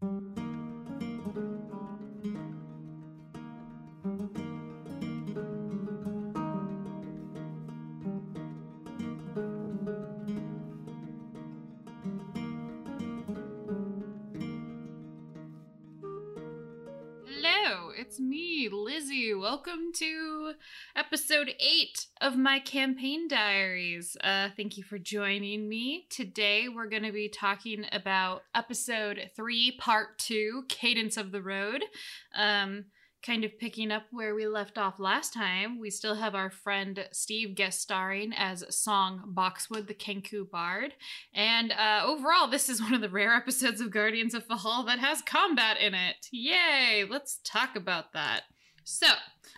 Hello, me, Lizzie. Welcome to episode 8 of my campaign diaries. Uh, thank you for joining me. Today we're going to be talking about episode 3, part 2, Cadence of the Road. Um, kind of picking up where we left off last time, we still have our friend Steve guest starring as Song Boxwood, the Kenku Bard. And uh, overall, this is one of the rare episodes of Guardians of Fahal that has combat in it. Yay! Let's talk about that. So,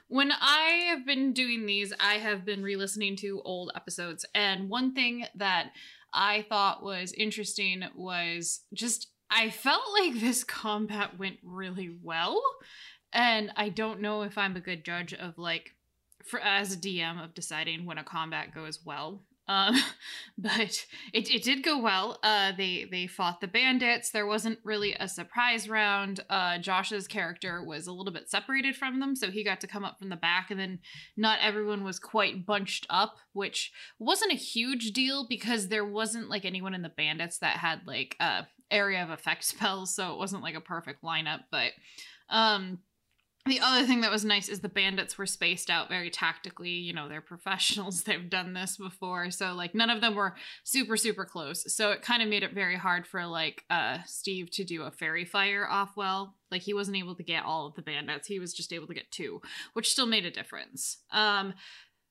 when I have been doing these, I have been re listening to old episodes. And one thing that I thought was interesting was just I felt like this combat went really well and I don't know if I'm a good judge of like for as a DM of deciding when a combat goes well. Um, but it, it did go well. Uh, they they fought the bandits. There wasn't really a surprise round. Uh, Josh's character was a little bit separated from them, so he got to come up from the back, and then not everyone was quite bunched up, which wasn't a huge deal because there wasn't like anyone in the bandits that had like uh area of effect spells, so it wasn't like a perfect lineup. But um, the other thing that was nice is the bandits were spaced out very tactically. You know, they're professionals, they've done this before. So, like, none of them were super, super close. So, it kind of made it very hard for, like, uh, Steve to do a faerie fire off well. Like, he wasn't able to get all of the bandits, he was just able to get two, which still made a difference. Um,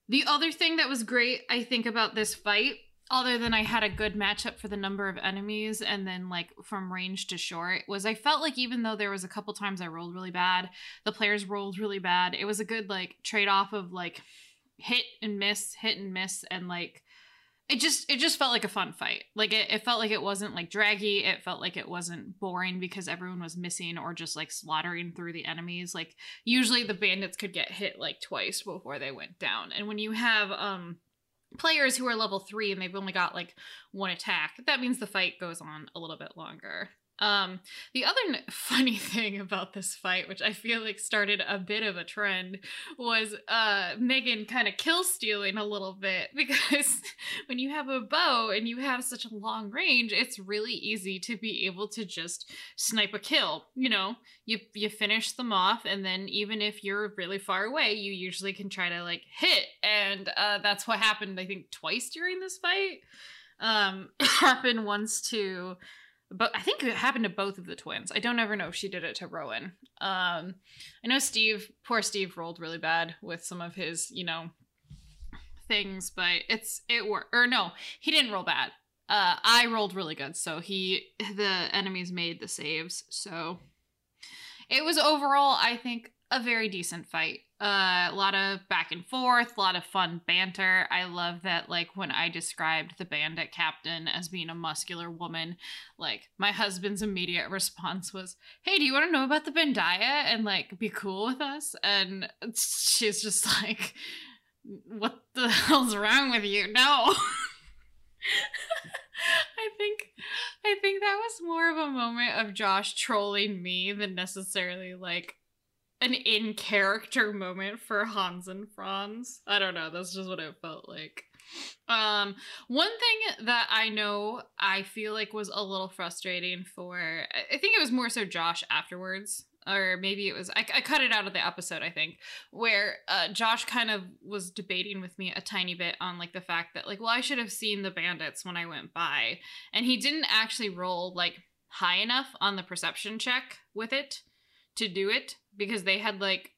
the other thing that was great, I think, about this fight other than I had a good matchup for the number of enemies and then like from range to short was I felt like even though there was a couple times I rolled really bad, the players rolled really bad. It was a good like trade off of like hit and miss, hit and miss, and like it just it just felt like a fun fight. Like it, it felt like it wasn't like draggy. It felt like it wasn't boring because everyone was missing or just like slaughtering through the enemies. Like usually the bandits could get hit like twice before they went down. And when you have um players who are level three and they've only got like one attack, that means the fight goes on a little bit longer. Um, the other n- funny thing about this fight, which I feel like started a bit of a trend, was uh, Megan kind of kill stealing a little bit because when you have a bow and you have such a long range, it's really easy to be able to just snipe a kill. You know, you you finish them off, and then even if you're really far away, you usually can try to like hit, and uh, that's what happened. I think twice during this fight. Um, happened once to but I think it happened to both of the twins. I don't ever know if she did it to Rowan. Um, I know Steve, poor Steve, rolled really bad with some of his, you know, things, but it's it worked. Or no, he didn't roll bad. Uh, I rolled really good, so he the enemies made the saves. So it was overall, I think, a very decent fight. Uh, a lot of back and forth, a lot of fun banter. I love that, like, when I described the bandit captain as being a muscular woman, like, my husband's immediate response was, Hey, do you want to know about the Bandaya and, like, be cool with us? And she's just like, What the hell's wrong with you? No. I think I think that was more of a moment of Josh trolling me than necessarily like an in character moment for Hans and Franz. I don't know, that's just what it felt like. Um one thing that I know I feel like was a little frustrating for I think it was more so Josh afterwards or maybe it was I, I cut it out of the episode i think where uh, josh kind of was debating with me a tiny bit on like the fact that like well i should have seen the bandits when i went by and he didn't actually roll like high enough on the perception check with it to do it because they had like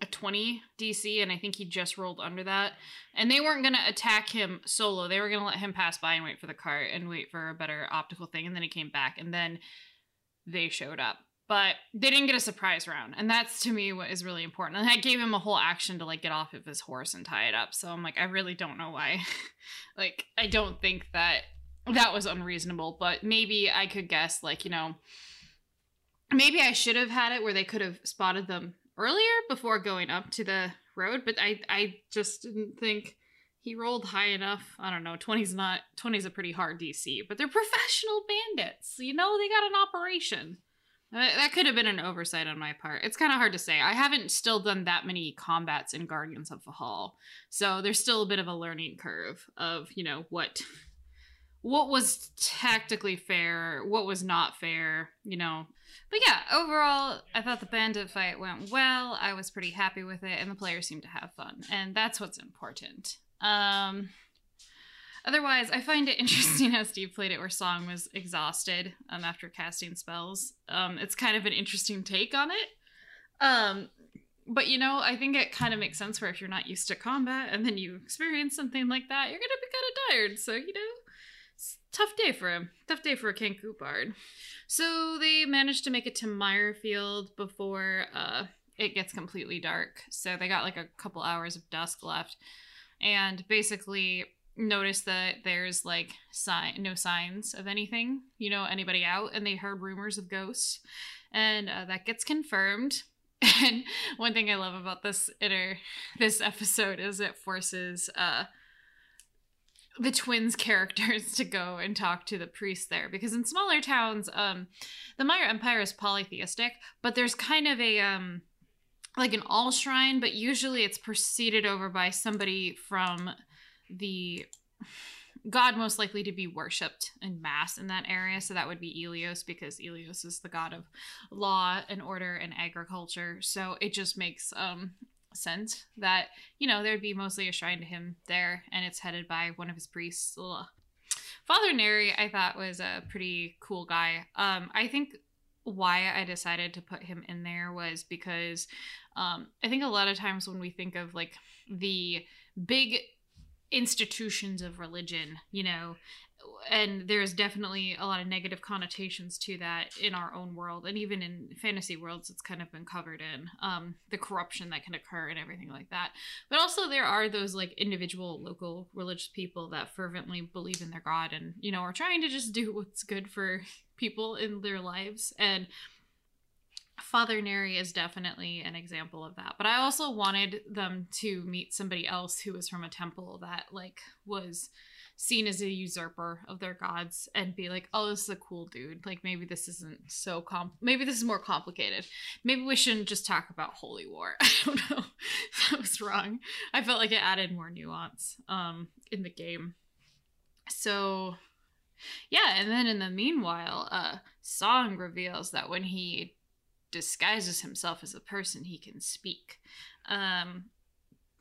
a 20 DC, and I think he just rolled under that. And they weren't going to attack him solo. They were going to let him pass by and wait for the cart and wait for a better optical thing. And then he came back, and then they showed up. But they didn't get a surprise round. And that's to me what is really important. And I gave him a whole action to like get off of his horse and tie it up. So I'm like, I really don't know why. like, I don't think that that was unreasonable, but maybe I could guess, like, you know, maybe I should have had it where they could have spotted them earlier before going up to the road, but I I just didn't think he rolled high enough. I don't know. 20's not 20's a pretty hard DC, but they're professional bandits. You know, they got an operation. Uh, that could have been an oversight on my part. It's kind of hard to say. I haven't still done that many combats in Guardians of Fahal. so there's still a bit of a learning curve of you know what what was tactically fair, what was not fair, you know. But yeah, overall, I thought the bandit fight went well. I was pretty happy with it, and the players seemed to have fun, and that's what's important. Um, Otherwise, I find it interesting how Steve played it where Song was exhausted um, after casting spells. Um, it's kind of an interesting take on it. Um, but you know, I think it kind of makes sense where if you're not used to combat and then you experience something like that, you're gonna be kind of tired. So you know, tough day for him. Tough day for a Kenku bard. So they managed to make it to Mirefield before uh, it gets completely dark. So they got like a couple hours of dusk left, and basically notice that there's like sign no signs of anything you know anybody out and they heard rumors of ghosts and uh, that gets confirmed and one thing i love about this inner this episode is it forces uh the twins characters to go and talk to the priest there because in smaller towns um the Maya empire is polytheistic but there's kind of a um like an all shrine but usually it's preceded over by somebody from the god most likely to be worshipped in mass in that area. So that would be Ilios because Ilios is the god of law and order and agriculture. So it just makes um sense that, you know, there'd be mostly a shrine to him there and it's headed by one of his priests. Ugh. Father Neri, I thought was a pretty cool guy. Um, I think why I decided to put him in there was because um, I think a lot of times when we think of like the big institutions of religion, you know, and there's definitely a lot of negative connotations to that in our own world and even in fantasy worlds it's kind of been covered in um, the corruption that can occur and everything like that but also there are those like individual local religious people that fervently believe in their god and you know are trying to just do what's good for people in their lives and Father Neri is definitely an example of that. But I also wanted them to meet somebody else who was from a temple that like was seen as a usurper of their gods and be like, "Oh, this is a cool dude. Like maybe this isn't so com maybe this is more complicated. Maybe we shouldn't just talk about holy war." I don't know. that was wrong. I felt like it added more nuance um in the game. So yeah, and then in the meanwhile, uh Song reveals that when he disguises himself as a person, he can speak. Um,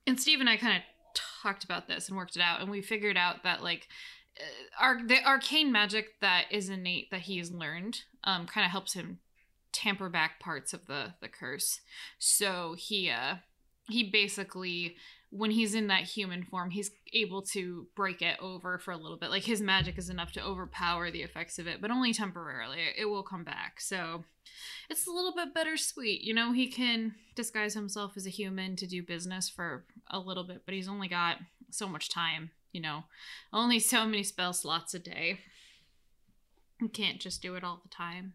and Steve and I kind of talked about this and worked it out, and we figured out that like uh, our the arcane magic that is innate that he has learned um, kind of helps him tamper back parts of the the curse. So he uh he basically when he's in that human form, he's able to break it over for a little bit. Like his magic is enough to overpower the effects of it, but only temporarily. It will come back. So it's a little bit bittersweet. You know, he can disguise himself as a human to do business for a little bit, but he's only got so much time, you know, only so many spell slots a day. You can't just do it all the time.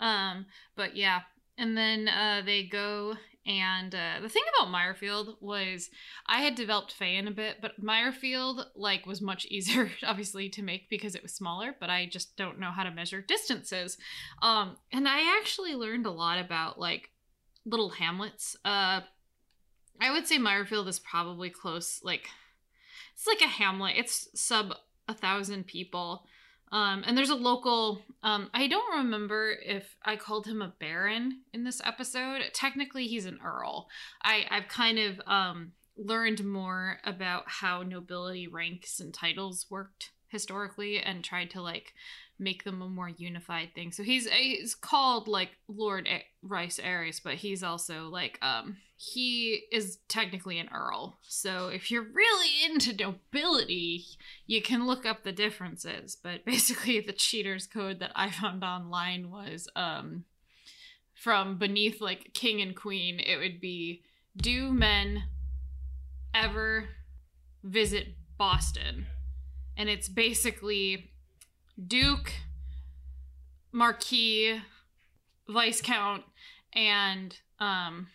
Um, but yeah, and then uh, they go and uh, the thing about Mirefield was I had developed Fan a bit, but Mirefield like was much easier, obviously, to make because it was smaller. But I just don't know how to measure distances. Um, and I actually learned a lot about like little hamlets. Uh, I would say Mirefield is probably close, like it's like a hamlet. It's sub a thousand people. Um, and there's a local. Um, I don't remember if I called him a baron in this episode. Technically, he's an earl. I I've kind of um, learned more about how nobility ranks and titles worked historically, and tried to like make them a more unified thing. So he's he's called like Lord Rice Ares, but he's also like um he is technically an earl. So if you're really into nobility, you can look up the differences. But basically the cheaters code that I found online was um from beneath like king and queen, it would be do men ever visit Boston? And it's basically Duke, Marquis, Viscount, and um,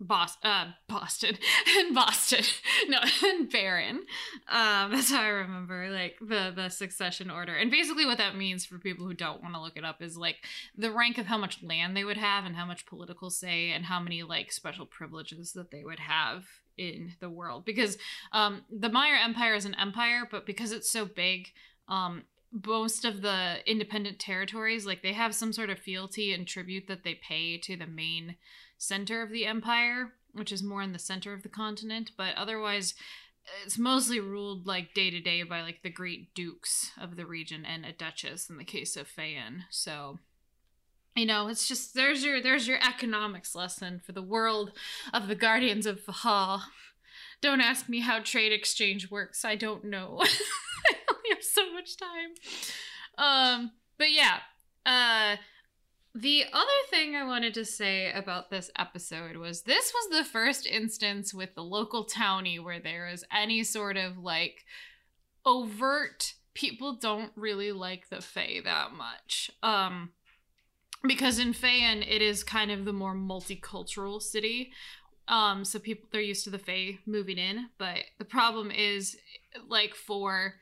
Boston, uh, Boston, and Boston, no, and Baron. Um, that's how I remember like the the succession order. And basically, what that means for people who don't want to look it up is like the rank of how much land they would have, and how much political say, and how many like special privileges that they would have in the world. Because um, the Maya Empire is an empire, but because it's so big, um, most of the independent territories like they have some sort of fealty and tribute that they pay to the main center of the empire, which is more in the center of the continent, but otherwise it's mostly ruled like day to day by like the great dukes of the region and a duchess in the case of Feyen. So you know, it's just there's your there's your economics lesson for the world of the Guardians of Fahal. Don't ask me how trade exchange works. I don't know. I only have so much time. Um, but yeah, uh the other thing I wanted to say about this episode was this was the first instance with the local townie where there was any sort of like overt people don't really like the Fae that much. Um because in Feyen it is kind of the more multicultural city. Um so people they're used to the Fae moving in, but the problem is like for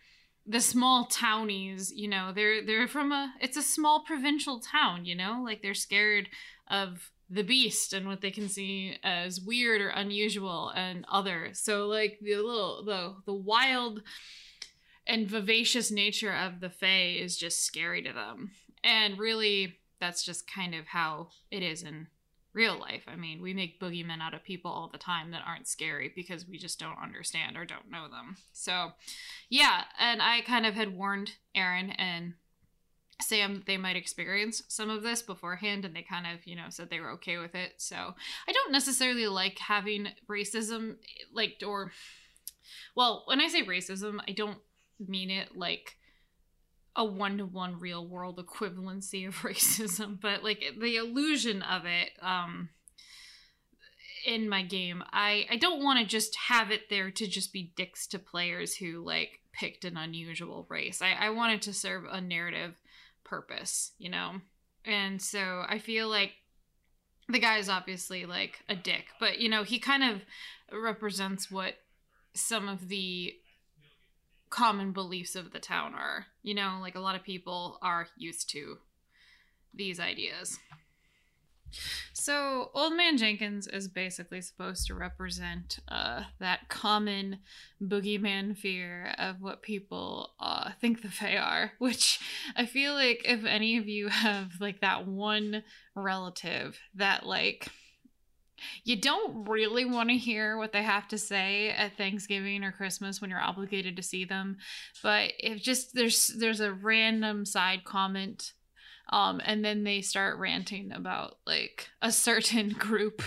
the small townies, you know, they're they're from a it's a small provincial town, you know, like they're scared of the beast and what they can see as weird or unusual and other. So like the little the the wild and vivacious nature of the Fae is just scary to them. And really that's just kind of how it is in real life. I mean, we make boogeymen out of people all the time that aren't scary because we just don't understand or don't know them. So, yeah, and I kind of had warned Aaron and Sam that they might experience some of this beforehand, and they kind of, you know, said they were okay with it. So, I don't necessarily like having racism, like, or, well, when I say racism, I don't mean it like a one to one real world equivalency of racism, but like the illusion of it um in my game. I I don't want to just have it there to just be dicks to players who like picked an unusual race. I I wanted to serve a narrative purpose, you know. And so I feel like the guy is obviously like a dick, but you know, he kind of represents what some of the common beliefs of the town are. You know, like a lot of people are used to these ideas. So, Old Man Jenkins is basically supposed to represent uh, that common boogeyman fear of what people uh, think the Fae are, which I feel like if any of you have like that one relative that like you don't really want to hear what they have to say at Thanksgiving or Christmas when you're obligated to see them, but if just there's there's a random side comment um and then they start ranting about like a certain group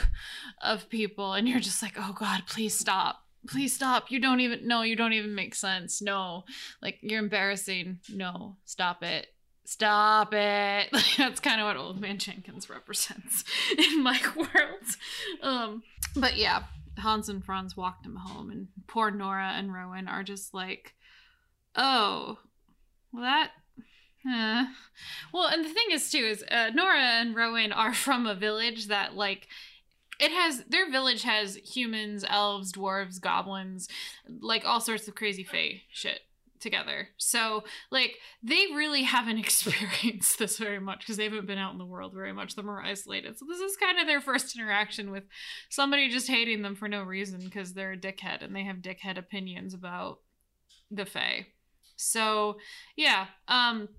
of people and you're just like, "Oh god, please stop." Please stop. You don't even no, you don't even make sense. No. Like you're embarrassing. No, stop it stop it. That's kind of what Old Man Jenkins represents in my world. Um, but yeah, Hans and Franz walked him home, and poor Nora and Rowan are just like, oh, well, that. Uh. Well, and the thing is, too, is uh, Nora and Rowan are from a village that, like, it has their village has humans, elves, dwarves, goblins, like all sorts of crazy fae shit together. So, like, they really haven't experienced this very much because they haven't been out in the world very much. They're more isolated. So, this is kind of their first interaction with somebody just hating them for no reason because they're a dickhead and they have dickhead opinions about the Fae. So, yeah. Um,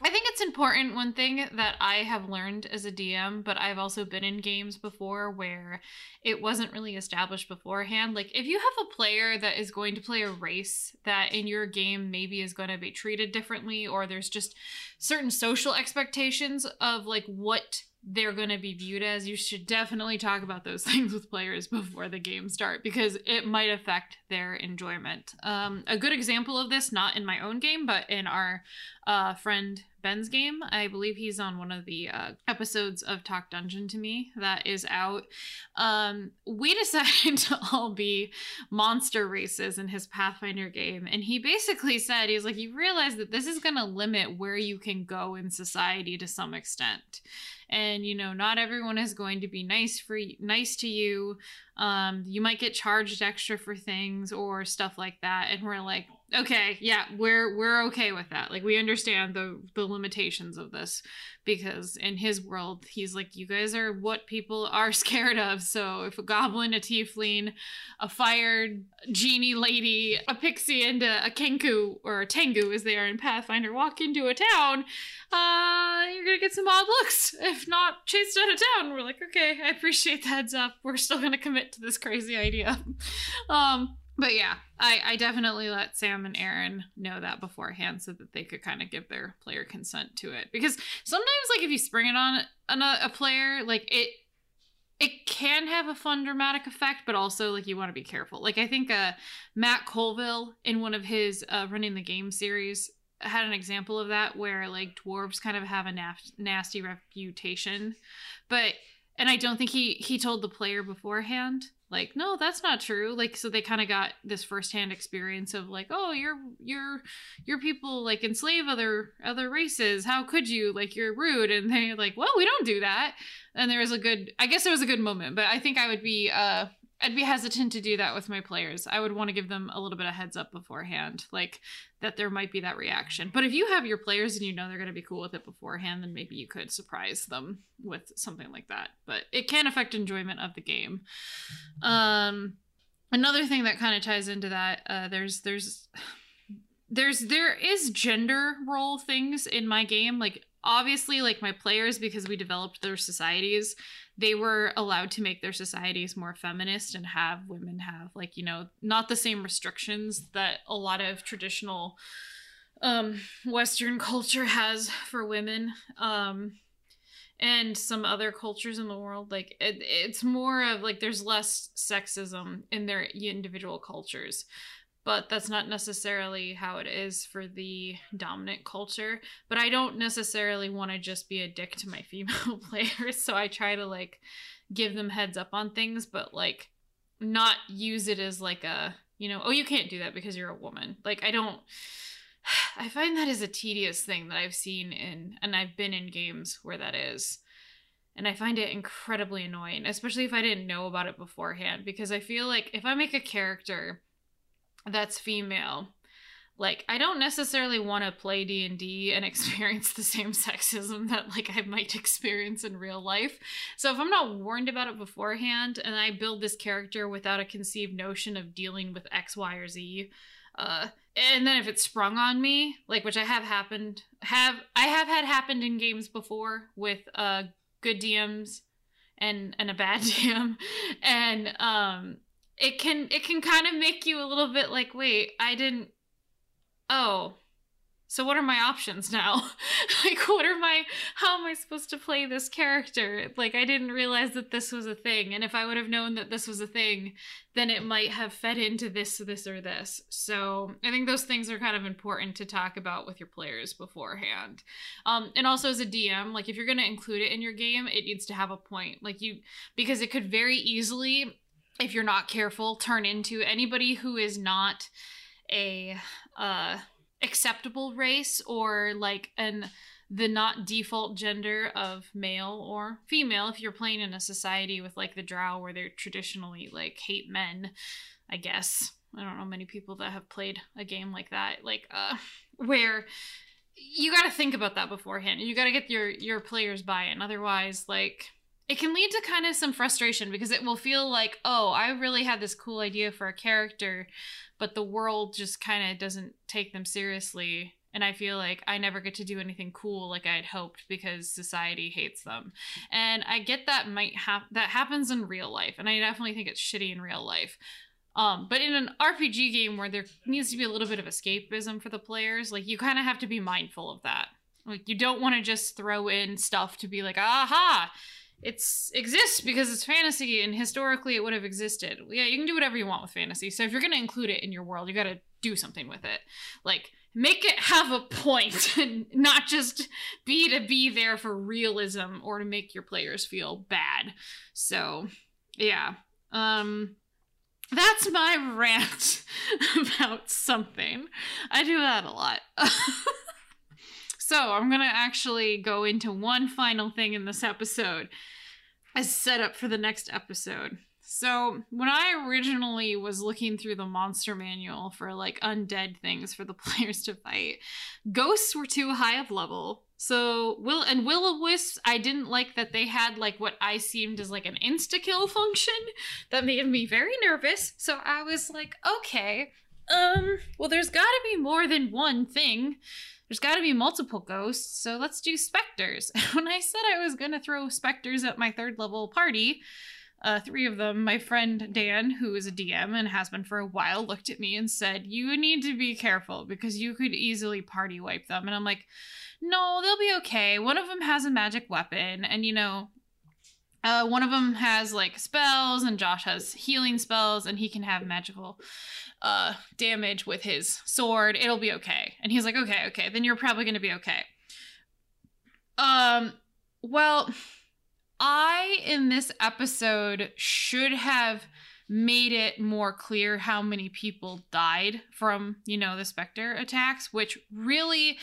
I think it's important. One thing that I have learned as a DM, but I've also been in games before where it wasn't really established beforehand. Like, if you have a player that is going to play a race that in your game maybe is going to be treated differently, or there's just certain social expectations of like what they're going to be viewed as, you should definitely talk about those things with players before the game start because it might affect their enjoyment. Um, a good example of this, not in my own game, but in our uh, friend Ben's game. I believe he's on one of the uh, episodes of Talk Dungeon to me that is out. Um, we decided to all be monster races in his Pathfinder game, and he basically said he's like, you realize that this is going to limit where you can go in society to some extent and you know not everyone is going to be nice for nice to you um you might get charged extra for things or stuff like that. And we're like okay yeah we're we're okay with that. Like we understand the the limitations of this because in his world he's like you guys are what people are scared of. So if a goblin a tiefling a fired genie lady a pixie and a, a kenku or a tengu as they are in pathfinder walk into a town uh you're gonna get some odd looks if not chased out of town. We're like okay i appreciate the heads up. We're still gonna commit to this crazy idea um but yeah, I, I definitely let Sam and Aaron know that beforehand so that they could kind of give their player consent to it. Because sometimes, like, if you spring it on a, a player, like it it can have a fun dramatic effect, but also like you want to be careful. Like I think uh, Matt Colville in one of his uh, running the game series had an example of that where like dwarves kind of have a naf- nasty reputation, but and I don't think he he told the player beforehand like no that's not true. Like so they kind of got this firsthand experience of like oh you're you're your people like enslave other other races. How could you? Like you're rude. And they're like well we don't do that. And there was a good i guess it was a good moment but i think i would be uh I'd be hesitant to do that with my players. I would want to give them a little bit of heads up beforehand, like that there might be that reaction. But if you have your players and you know they're going to be cool with it beforehand, then maybe you could surprise them with something like that. But it can affect enjoyment of the game. Um, another thing that kind of ties into that, uh, there's there's there's there is gender role things in my game, like obviously like my players because we developed their societies they were allowed to make their societies more feminist and have women have like you know not the same restrictions that a lot of traditional um western culture has for women um and some other cultures in the world. Like it, it's more of like there's less sexism in their individual cultures but that's not necessarily how it is for the dominant culture. But I don't necessarily want to just be a dick to my female players, so I try to like give them heads up on things, but like not use it as like a, you know, oh, you can't do that because you're a woman. Like, I don't. I find that is a tedious thing that I've seen in, and I've been in games where that is. And I find it incredibly annoying, especially if I didn't know about it beforehand, because I feel like if I make a character that's female. Like i don't necessarily want to play d&d and experience the same sexism that like i might experience in real life. So if i'm not warned about it beforehand and i build this character without a conceived notion of dealing with x y or z uh, and then if it's sprung on me like which i have happened have i have had happened in games before with uh good dms and and a bad dm and um it can it can kind of make you a little bit like wait i didn't oh so what are my options now? Like what are my how am i supposed to play this character? Like i didn't realize that this was a thing and if i would have known that this was a thing then it might have fed into this this or this. So i think those things are kind of important to talk about with your players beforehand. Um and also as a dm like if you're to include it in your game it needs to have a point. Like you because it could very easily if you're not careful, turn into anybody who is not a uh, acceptable race or like an the not default gender of male or female. If you're playing in a society with like the drow where they're traditionally like hate men i guess. I don't know many people that have played a game like that like uh where you got to think about that beforehand. You got to get your your players buy-in. Otherwise like it can lead to kind of some frustration because it will feel like, oh, I really had this cool idea for a character, but the world just kind of doesn't take them seriously. And I feel like I never get to do anything cool like I had hoped because society hates them. And I get that might have that happens in real life, and I definitely think it's shitty in real life. Um, but in an RPG game where there needs to be a little bit of escapism for the players, like you kind of have to be mindful of that. Like you don't want to just throw in stuff to be like, aha, it's exists because it's fantasy and historically it would have existed. Yeah, you can do whatever you want with fantasy. So if you're going to include it in your world, you got to do something with it. Like make it have a point and not just be to be there for realism or to make your players feel bad. So, yeah. Um that's my rant about something. I do that a lot. So, I'm going to actually go into one final thing in this episode as setup for the next episode. So, when I originally was looking through the monster manual for like undead things for the players to fight, ghosts were too high of level. So, will and will o wisps, I didn't like that they had like what I seemed as like an insta kill function that made me very nervous. So, I was like, okay, um, well, there's got to be more than one thing. There's got to be multiple ghosts, so let's do specters. when I said I was going to throw specters at my third level party, uh, three of them, my friend Dan, who is a DM and has been for a while, looked at me and said, You need to be careful because you could easily party wipe them. And I'm like, No, they'll be okay. One of them has a magic weapon, and you know, uh, one of them has like spells, and Josh has healing spells, and he can have magical uh, damage with his sword. It'll be okay. And he's like, Okay, okay, then you're probably going to be okay. Um, well, I, in this episode, should have made it more clear how many people died from, you know, the Spectre attacks, which really,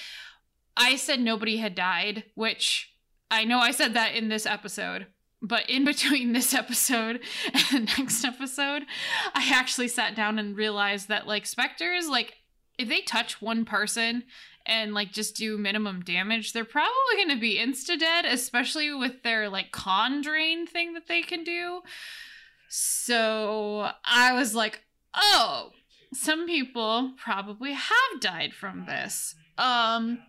I said nobody had died, which I know I said that in this episode. But in between this episode and the next episode, I actually sat down and realized that, like, Spectres, like, if they touch one person and like just do minimum damage, they're probably going to be insta dead, especially with their like con drain thing that they can do. So I was like, oh, some people probably have died from this. Um,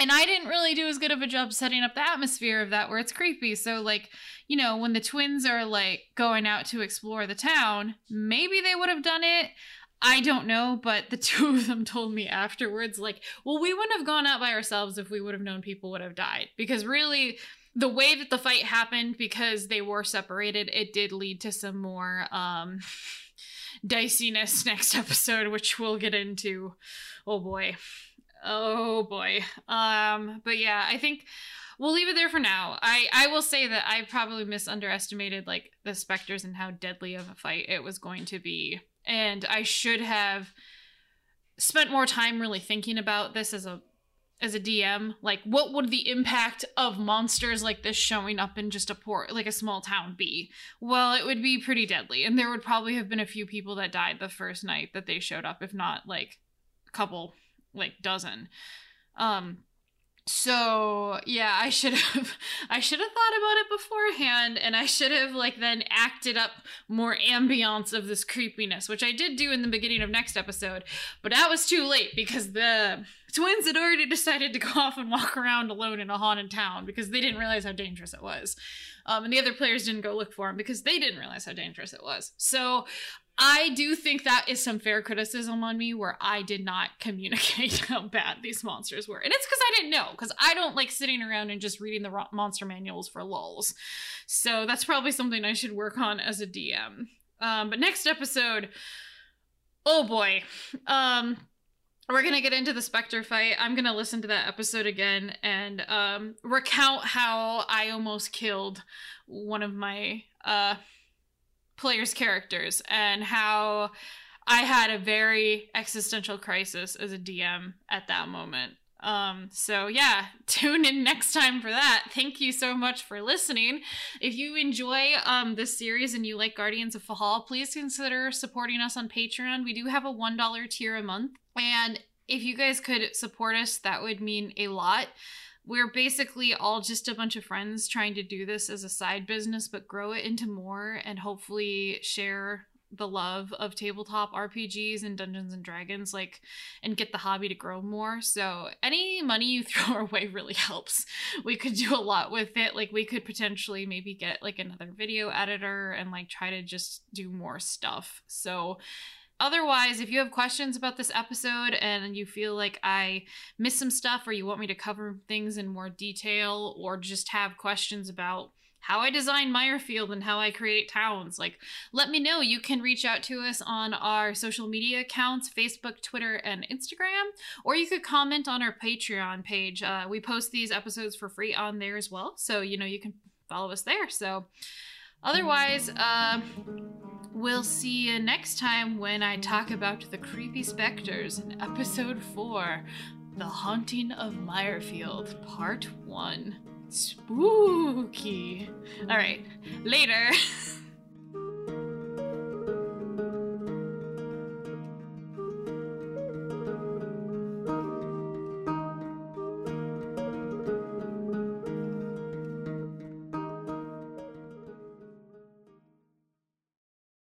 and I didn't really do as good of a job setting up the atmosphere of that where it's creepy. So, like, you know, when the twins are like going out to explore the town, maybe they would have done it. I don't know, but the two of them told me afterwards, like, well, we wouldn't have gone out by ourselves if we would have known people would have died. Because really, the way that the fight happened, because they were separated, it did lead to some more um diciness next episode, which we'll get into. Oh boy. Oh boy. Um, but yeah, I think we'll leave it there for now. I I will say that I probably misunderestimated like the specters and how deadly of a fight it was going to be and I should have spent more time really thinking about this as a as a DM. Like, what would the impact of monsters like this showing up in just a port, like a small town, be? Well, it would be pretty deadly, and there would probably have been a few people that died the first night that they showed up, if not like a couple, like dozen. Um, so yeah i should have i should have thought about it beforehand and i should have like then acted up more ambiance of this creepiness which i did do in the beginning of next episode but that was too late because the twins had already decided to go off and walk around alone in a haunted town because they didn't realize how dangerous it was um, and the other players didn't go look for them because they didn't realize how dangerous it was so I do think that is some fair criticism on me where I did not communicate how bad these monsters were. And it's because I didn't know, because I don't like sitting around and just reading the monster manuals for lulls. So that's probably something I should work on as a DM. Um, but next episode, oh boy. Um, we're gonna get into the specter fight i'm gonna listen to that episode again and um, recount how i almost killed one of my uh, players' characters and how I had a very existential crisis as a DM at that moment. Um, so yeah, tune in next time for that. Thank you so much for listening. If you enjoy um this series and you like Guardians of Fahal, please consider supporting us on Patreon. We do have a $1 tier a month. And if you guys could support us, that would mean a lot we're basically all just a bunch of friends trying to do this as a side business, but grow it into more and hopefully share the love of tabletop RPGs and Dungeons and Dragons, like, and get the hobby to grow more. So, any money you throw our way really helps. We could do a lot with it. Like, we could potentially maybe get like another video editor and like try to just do more stuff. So, otherwise, if you have questions about this episode and you feel like I missed some stuff or you want me to cover things in more detail or just have questions about how I design Mirefield and how I create towns. Like, let me know. You can reach out to us on our social media accounts Facebook, Twitter, and Instagram, or you could comment on our Patreon page. Uh, we post these episodes for free on there as well. So, you know, you can follow us there. So, otherwise, uh, we'll see you next time when I talk about the creepy specters in episode four The Haunting of Mirefield, part one. Spooky. All right, later.